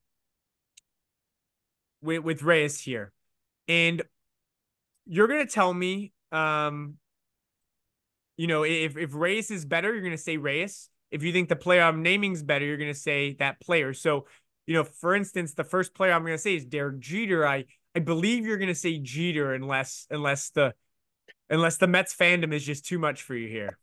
with with Reyes here, and you're gonna tell me um you know if if Reyes is better, you're gonna say Reyes. If you think the player I'm naming is better, you're gonna say that player. So you know, for instance, the first player I'm gonna say is Derek Jeter. I I believe you're gonna say Jeter unless unless the unless the Mets fandom is just too much for you here.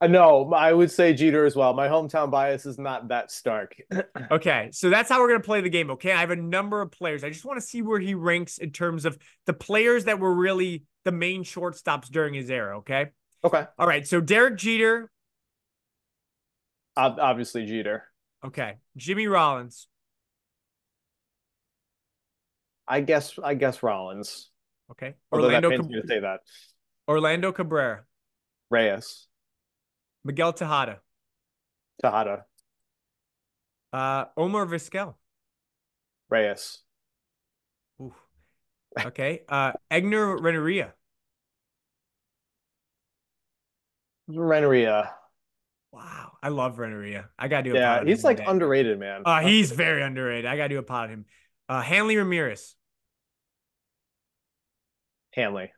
Uh, no, I would say Jeter as well. My hometown bias is not that stark. Okay, so that's how we're gonna play the game. Okay, I have a number of players. I just want to see where he ranks in terms of the players that were really the main shortstops during his era. Okay, okay. all right. So Derek Jeter. Obviously Jeter. Okay, Jimmy Rollins. I guess I guess Rollins. Okay, Although Orlando that Cab- to say that. Orlando Cabrera, Reyes. Miguel Tejada. Tejada. Uh, Omar Vizquel. Reyes. Ooh. Okay. Uh, Edgar Renteria. Renteria. Wow, I love Renteria. I gotta do. A Yeah, he's like today. underrated, man. Uh, he's very underrated. I gotta do a pod on him. Uh, Hanley Ramirez. Hanley.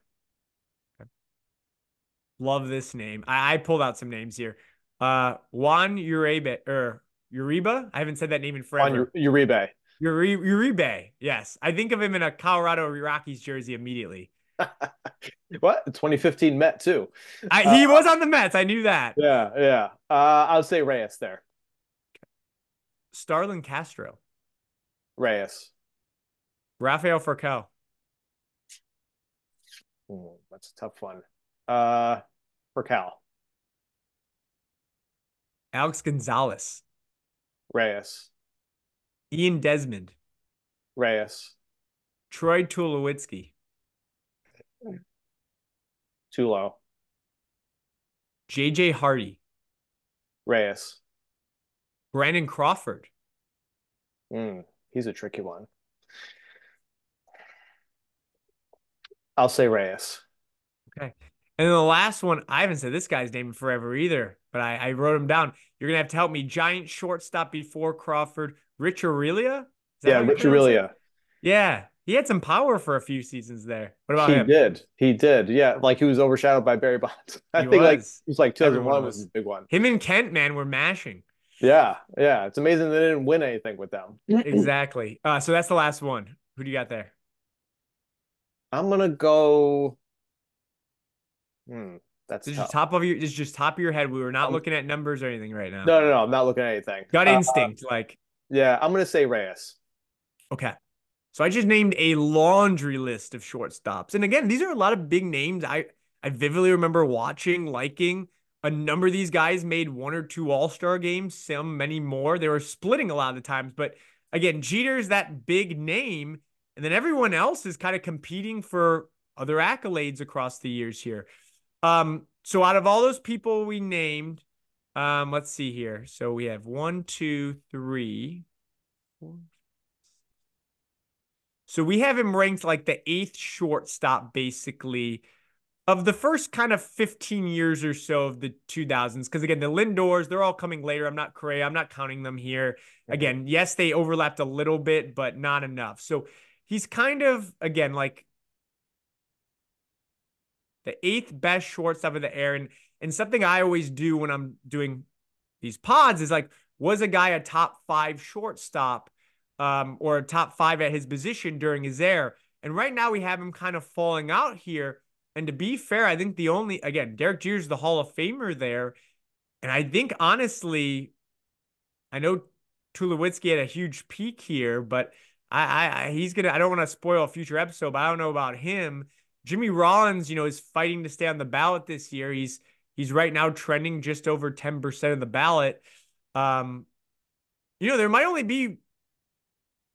Love this name. I, I pulled out some names here. Uh, Juan Uribe or Uribe. I haven't said that name in forever. Uribe. Uri, Uribe. Yes, I think of him in a Colorado Rockies jersey immediately. What? 2015 Met too. I, he Uh, was on the Mets. I knew that. Yeah, yeah. Uh, I would say Reyes there. Starlin Castro. Reyes. Rafael Furcal. Hmm, that's a tough one. Uh, Furcal. Alex Gonzalez. Reyes. Ian Desmond. Reyes. Troy Tulowitzki. Tulo. JJ Hardy. Reyes. Brandon Crawford. Hmm, he's a tricky one. I'll say Reyes. Okay. And then the last one, I haven't said this guy's name in forever either, but I, I wrote him down. You're gonna have to help me. Giant shortstop before Crawford, Rich Aurilia. Yeah, Rich? Aurilia. Yeah, he had some power for a few seasons there. What about He him? He did. He did. Yeah, like he was overshadowed by Barry Bonds. I He think like was. it was like Everyone 2001 was was. a big one. Him and Kent, man, were mashing. Yeah, yeah. It's amazing they didn't win anything with them. Exactly. Uh, so that's the last one. Who do you got there? I'm gonna go. Hmm, that's This is just top of your. This is just top of your head. We were not Um, looking at numbers or anything right now. No, no, no. I'm not looking at anything. Gut Uh, instinct, like yeah, I'm gonna say Reyes. Okay. So I just named a laundry list of shortstops. And again, these are a lot of big names. I I vividly remember watching, liking a number of these guys made one or two All-Star games, some many more. They were splitting a lot of the times, but again, Jeter's that big name and then everyone else is kind of competing for other accolades across the years here. Um so out of all those people we named, um let's see here. So we have one, two, three, four, so we have him ranked like the eighth shortstop, basically, of the first kind of 15 years or so of the 2000s. Because again, the Lindors, they're all coming later. I'm not Correa. I'm not counting them here. Again, yes, they overlapped a little bit, but not enough. So he's kind of, again, like the eighth best shortstop of the air. And, and something I always do when I'm doing these pods is like, was a guy a top five shortstop? Um, or top five at his position during his air. And right now we have him kind of falling out here. And to be fair, I think the only again, Derek Jeter's the Hall of Famer there. And I think honestly, I know Tulowitzki had a huge peak here, but I, I, he's gonna. I don't want to spoil a future episode, but I don't know about him. Jimmy Rollins, you know, is fighting to stay on the ballot this year. He's he's right now trending just over ten percent of the ballot. Um, you know, there might only be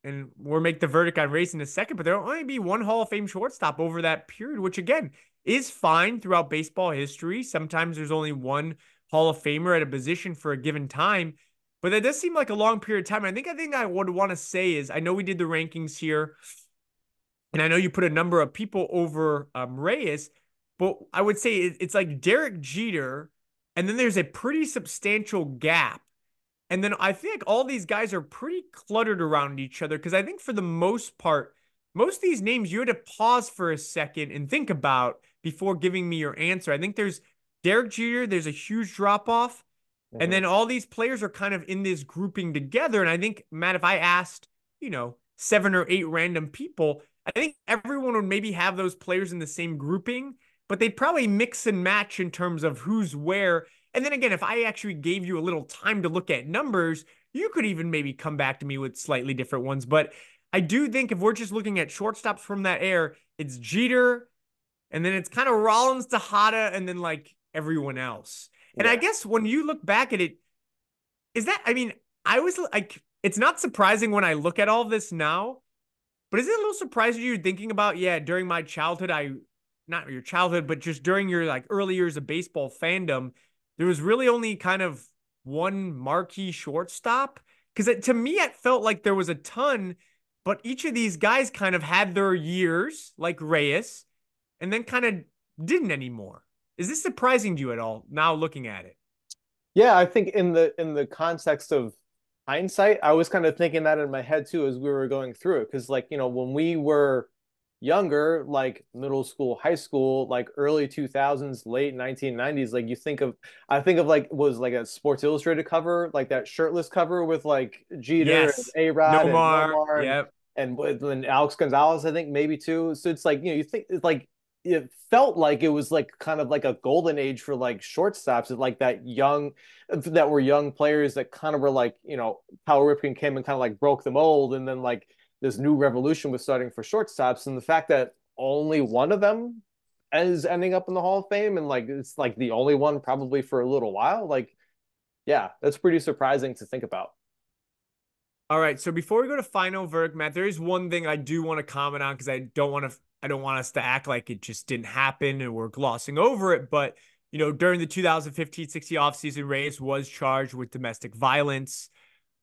and we'll make the verdict on Reyes in a second, but there'll only be one Hall of Fame shortstop over that period, which again is fine throughout baseball history. Sometimes there's only one Hall of Famer at a position for a given time, but that does seem like a long period of time. I think I think I would want to say is I know we did the rankings here, and I know you put a number of people over um, Reyes, but I would say it's like Derek Jeter, and then there's a pretty substantial gap and then I think all these guys are pretty cluttered around each other because I think for the most part, most of these names you had to pause for a second and think about before giving me your answer. I think there's Derek Jeter, there's a huge drop off. Mm-hmm. And then all these players are kind of in this grouping together. And I think, Matt, if I asked, you know, seven or eight random people, I think everyone would maybe have those players in the same grouping, but they'd probably mix and match in terms of who's where. And then again, if I actually gave you a little time to look at numbers, you could even maybe come back to me with slightly different ones. But I do think if we're just looking at shortstops from that air, it's Jeter, and then it's kind of Rollins, Tejada, and then like everyone else. And Yeah. I guess when you look back at it, is that, I mean, I was like, it's not surprising when I look at all this now, but is it a little surprising to you thinking about, yeah, during my childhood, I, not your childhood, but just during your like early years of baseball fandom, there was really only kind of one marquee shortstop. Because to me, it felt like there was a ton, but each of these guys kind of had their years, like Reyes, and then kind of didn't anymore. Is this surprising to you at all now looking at it? Yeah, I think in the in the context of hindsight, I was kind of thinking that in my head too as we were going through it. Because like, you know, when we were younger, like middle school, high school, like early 2000s, late 1990s, like you think of, I think of like, was like a Sports Illustrated cover, like that shirtless cover with like Jeter yes. and A-Rod Nomar, and Nomar yep. and, and, and Alex Gonzalez, I think maybe too. So it's like, you know, you think it's like, it felt like it was like kind of like a golden age for like shortstops like that young that were young players that kind of were like you know Cal Ripken came and kind of like broke the mold and then like this new revolution was starting for shortstops and the fact that only one of them is ending up in the Hall of Fame and like it's like the only one probably for a little while like yeah that's pretty surprising to think about all right so before we go to final verdict Matt there is one thing I do want to comment on because I don't want to I don't want us to act like it just didn't happen and we're glossing over it. But, you know, during the 2015 60 offseason, Reyes was charged with domestic violence.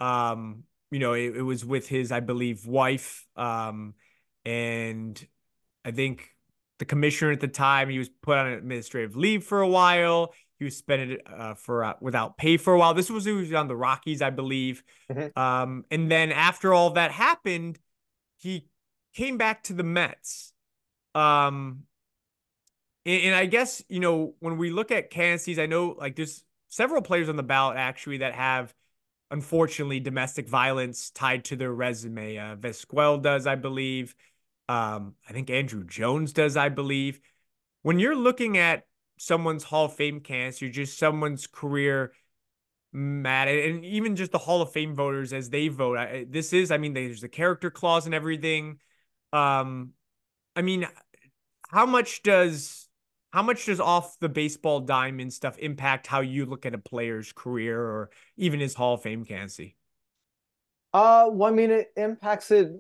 Um, you know, it, it was with his, I believe, wife. Um, and I think the commissioner at the time, he was put on administrative leave for a while. He was suspended uh, for uh, without pay for a while. This was, he was on the Rockies, I believe. Mm-hmm. Um, and then after all that happened, he came back to the Mets um, and, and I guess you know when we look at candidacies, I know like there's several players on the ballot actually that have unfortunately domestic violence tied to their resume. Uh, Vizquel does, I believe. Um, I think Andruw Jones does, I believe. When you're looking at someone's Hall of Fame cast, you're just someone's career, Matt and even just the Hall of Fame voters as they vote. I, this is, I mean, there's a character clause and everything. Um, I mean, how much does how much does off the baseball diamond stuff impact how you look at a player's career or even his Hall of Fame candidacy? Uh, well, I mean, it impacts it.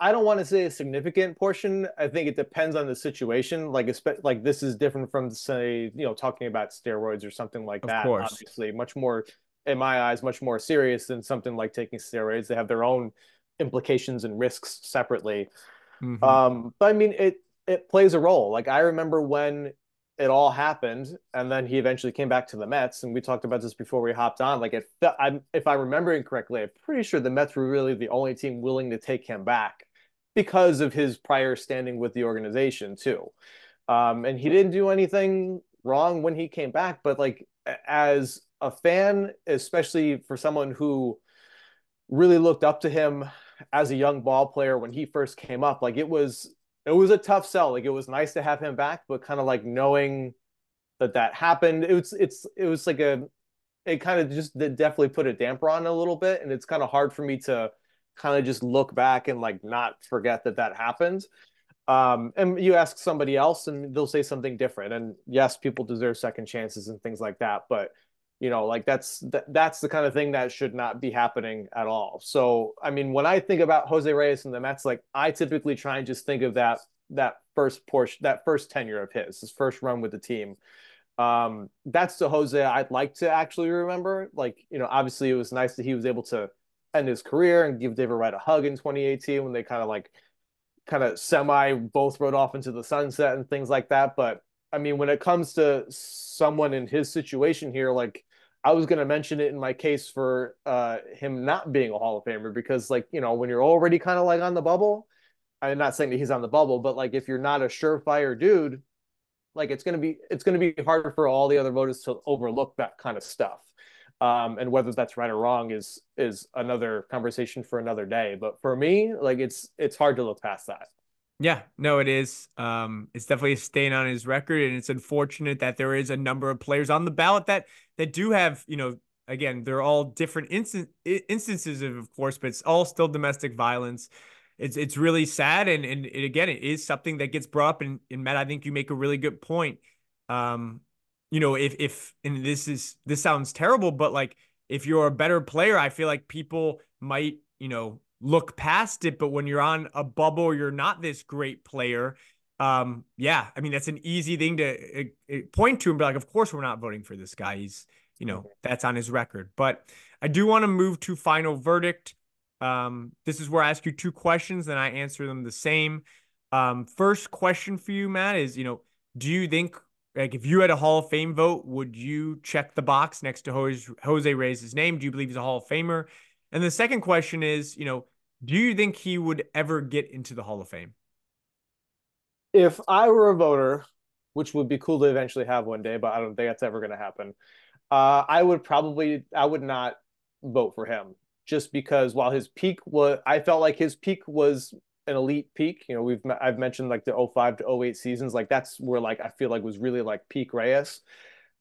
I don't want to say a significant portion. I think it depends on the situation. Like, like this is different from say, you know, talking about steroids or something like of that. Course. Obviously, much more, in my eyes, much more serious than something like taking steroids. They have their own implications and risks separately. Mm-hmm. Um, but I mean, it it plays a role. Like I remember when it all happened, and then he eventually came back to the Mets, and we talked about this before we hopped on. Like, if I'm if I'm remembering correctly, I'm pretty sure the Mets were really the only team willing to take him back because of his prior standing with the organization too. Um, and he didn't do anything wrong when he came back, but like as a fan, especially for someone who really looked up to him as a young ball player when he first came up, like it was it was a tough sell. Like it was nice to have him back, but kind of like knowing that that happened, it was it's it was like a it kind of just definitely put a damper on a little bit, and it's kind of hard for me to kind of just look back and like not forget that that happened. Um, and you ask somebody else, and they'll say something different. And yes, people deserve second chances and things like that, but you know like that's that, that's the kind of thing that should not be happening at all. So i mean when i think about jose reyes and the mets like i typically try and just think of that that first portion that first tenure of his his first run with the team. Um that's the jose i'd like to actually remember. Like you know obviously it was nice that he was able to end his career and give david wright a hug in 2018 when they kind of like kind of semi both rode off into the sunset and things like that. But i mean when it comes to someone in his situation here like I was going to mention it in my case for uh, him not being a Hall of Famer because, like, you know, when you're already kind of like on the bubble, I'm not saying that he's on the bubble, but like if you're not a surefire dude, like it's gonna be it's gonna be harder for all the other voters to overlook that kind of stuff. Um, and whether that's right or wrong is is another conversation for another day. But for me, like it's it's hard to look past that. Yeah, no, it is. Um, it's definitely a stain on his record, and it's unfortunate that there is a number of players on the ballot that that do have, you know, again, they're all different instan- instances of, of course, but it's all still domestic violence. It's it's really sad, and and it, again, it is something that gets brought up. And, and Matt, I think you make a really good point. Um, you know, if if and this is this sounds terrible, but like if you're a better player, I feel like people might, you know, look past it. But when you're on a bubble, you're not this great player. um, yeah, I mean, that's an easy thing to uh, point to and be like, of course, we're not voting for this guy. He's, you know, that's on his record. But I do want to move to final verdict. Um, this is where I ask you two questions and I answer them the same. Um, first question for you, Matt, is, you know, do you think like if you had a Hall of Fame vote, would you check the box next to Jose, Jose Reyes' name? Do you believe he's a Hall of Famer? And the second question is, you know, do you think he would ever get into the Hall of Fame? If I were a voter, which would be cool to eventually have one day, but I don't think that's ever going to happen. Uh, I would probably, I would not vote for him just because while his peak was, I felt like his peak was an elite peak. You know, we've I've mentioned like the 05 to 08 seasons, like that's where like I feel like was really like peak Reyes.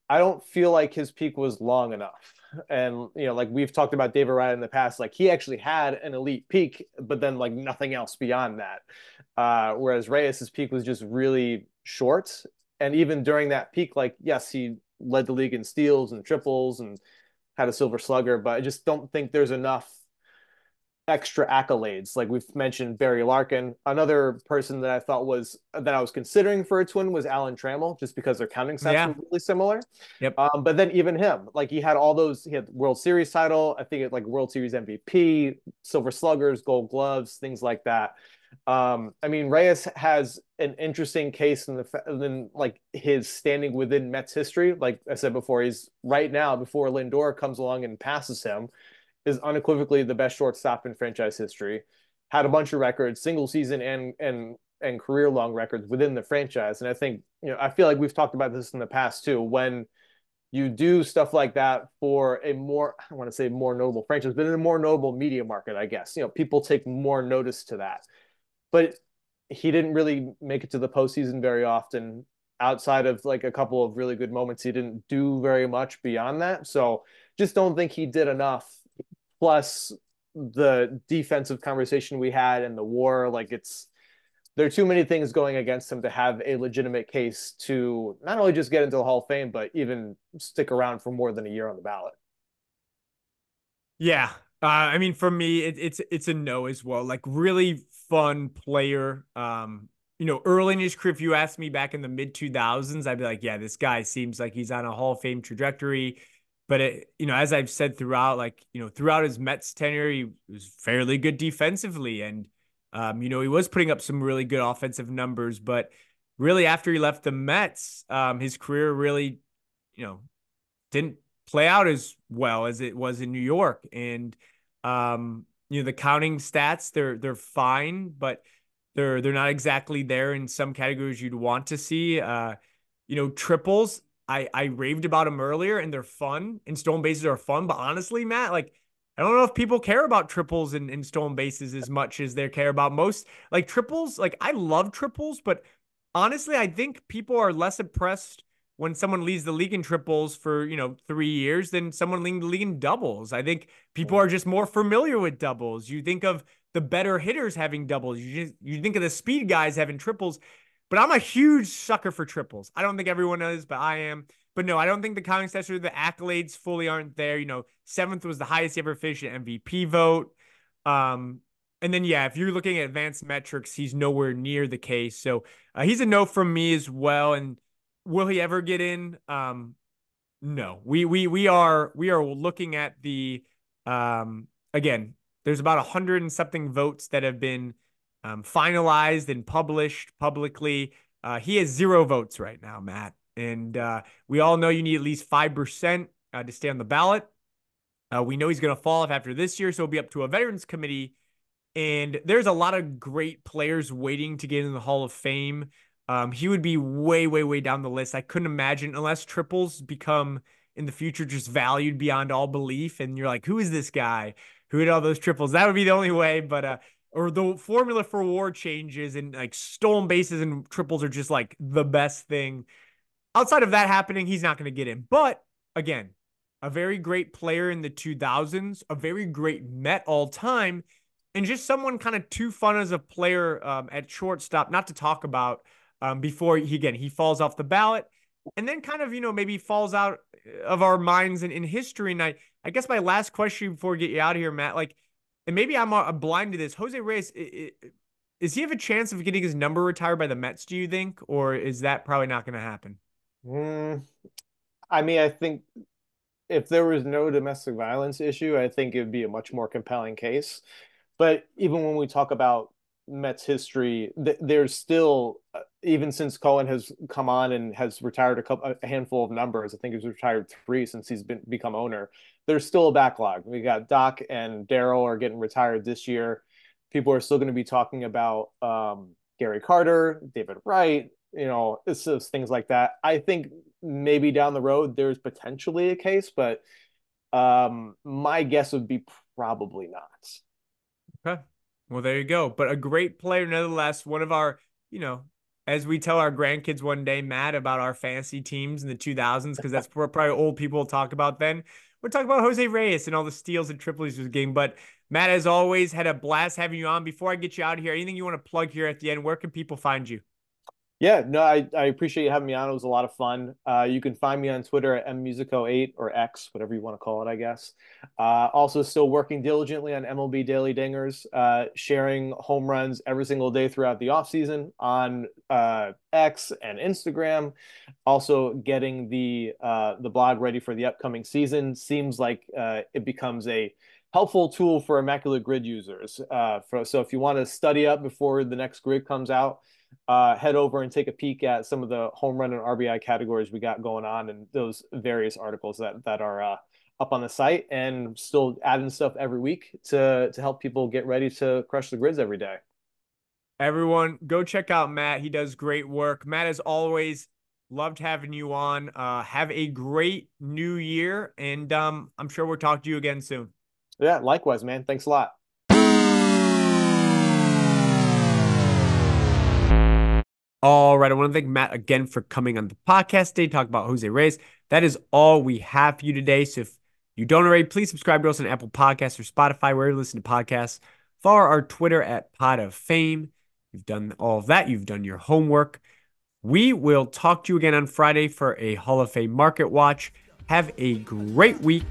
I don't feel like his peak was long enough. And you know, like we've talked about David Wright in the past, like he actually had an elite peak, but then like nothing else beyond that. Uh, whereas Reyes's peak was just really short. And even during that peak, like yes, he led the league in steals and triples and had a silver slugger, but I just don't think there's enough extra accolades. Like we've mentioned Barry Larkin. Another person that I thought was that I was considering for a twin was Alan Trammell, just because their counting stats yeah. were really similar. Yep. Um, but then even him, like he had all those, he had World Series title, I think it like World Series MVP, Silver Sluggers, Gold Gloves, things like that. Um, I mean, Reyes has an interesting case in the in like his standing within Mets history. Like I said before, he's right now before Lindor comes along and passes him is unequivocally the best shortstop in franchise history. Had a bunch of records, single season and and and career long records within the franchise. And I think you know I feel like we've talked about this in the past too. When you do stuff like that for a more I want to say more notable franchise, but in a more notable media market, I guess you know people take more notice to that. But he didn't really make it to the postseason very often. Outside of like a couple of really good moments, he didn't do very much beyond that. So just don't think he did enough plus the defensive conversation we had and the war like it's there are too many things going against him to have a legitimate case to not only just get into the Hall of Fame, but even stick around for more than a year on the ballot. Yeah, uh, I mean, for me, it, it's it's a no as well. Like, really fun player. Um, you know, early in his career, if you asked me back in the mid two thousands, I'd be like, yeah, this guy seems like he's on a Hall of Fame trajectory. But it, you know, as I've said throughout, like you know, throughout his Mets tenure, he was fairly good defensively, and um, you know, he was putting up some really good offensive numbers. But really, after he left the Mets, um, his career really, you know, didn't play out as well as it was in New York. And um, you know, the counting stats they're they're fine, but they're they're not exactly there in some categories you'd want to see. Uh, you know, triples I I raved about them earlier and they're fun and stolen bases are fun. But honestly, Matt, like I don't know if people care about triples and, and stolen bases as much as they care about most like triples. Like I love triples, but honestly, I think people are less impressed when someone leads the league in triples for you know three years than someone leading the league in doubles. I think people are just more familiar with doubles. You think of the better hitters having doubles. You just, you think of the speed guys having triples. But I'm a huge sucker for triples. I don't think everyone is, but I am. But no, I don't think the counting stats or the accolades fully aren't there. You know, seventh was the highest ever finished MVP vote. Um, and then yeah, if you're looking at advanced metrics, he's nowhere near the case. So uh, he's a no from me as well. And will he ever get in? Um, no. We we we are we are looking at the um again. There's about a hundred and something votes that have been um, finalized and published publicly. Uh, he has zero votes right now, Matt. And uh, we all know you need at least 5% uh, to stay on the ballot. Uh, we know he's going to fall off after this year, so it'll be up to a veterans committee. And there's a lot of great players waiting to get in the Hall of Fame. Um, he would be way, way, way down the list. I couldn't imagine unless triples become in the future just valued beyond all belief. And you're like, who is this guy who had all those triples? That would be the only way. But uh, or the formula for war changes and like stolen bases and triples are just like the best thing. Outside of that happening, he's not going to get in. But again, a very great player in the 2000s, a very great Met all time, and just someone kind of too fun as a player um, at shortstop, not to talk about um, before he again he falls off the ballot, and then kind of you know maybe falls out of our minds in, in history. And I I guess my last question before we get you out of here, Matt, like and maybe I'm uh, blind to this. Jose Reyes, it, he have a chance of getting his number retired by the Mets, do you think? Or is that probably not going to happen? Mm, I mean, I think if there was no domestic violence issue, I think it would be a much more compelling case. But even when we talk about Mets history, th there's still uh, even since Cohen has come on and has retired a couple a handful of numbers. I think he's retired three since he's been become owner. There's still a backlog. We got Doc and Darryl are getting retired this year. People are still going to be talking about um, Gary Carter, David Wright, you know, it's just things like that. I think maybe down the road there's potentially a case, but um, my guess would be probably not. Okay. Well, there you go. But a great player, nonetheless. One of our, you know, as we tell our grandkids one day, Matt, about our fantasy teams in the 2000s, because that's what probably old people talk about then. We're talking about Jose Reyes and all the steals and triples was getting. But Matt, as always, had a blast having you on. Before I get you out of here, anything you want to plug here at the end? Where can people find you? Yeah, no, I, I appreciate you having me on. It was a lot of fun. Uh, you can find me on Twitter at mmusico8 or X, whatever you want to call it, I guess. Uh, also, still working diligently on MLB Daily Dingers, uh, sharing home runs every single day throughout the offseason on uh, X and Instagram. Also, getting the uh, the blog ready for the upcoming season. Seems like uh, it becomes a helpful tool for immaculate grid users. for, so, if you want to study up before the next grid comes out, uh, head over and take a peek at some of the home run and RBI categories we got going on and those various articles that that are uh, up on the site and still adding stuff every week to to help people get ready to crush the grids every day. Everyone, go check out Matt. He does great work. Matt, as always, loved having you on. Uh, have a great new year, and um, I'm sure we'll talk to you again soon. Yeah, likewise, man. Thanks a lot. All right. I want to thank Matt again for coming on the podcast today, talk about Jose Reyes. That is all we have for you today. So if you don't already, please subscribe to us on Apple Podcasts or Spotify, wherever you listen to podcasts. Follow our Twitter at Pod of Fame. You've done all of that. You've done your homework. We will talk to you again on Friday for a Hall of Fame market watch. Have a great week.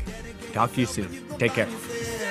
Talk to you soon. Take care.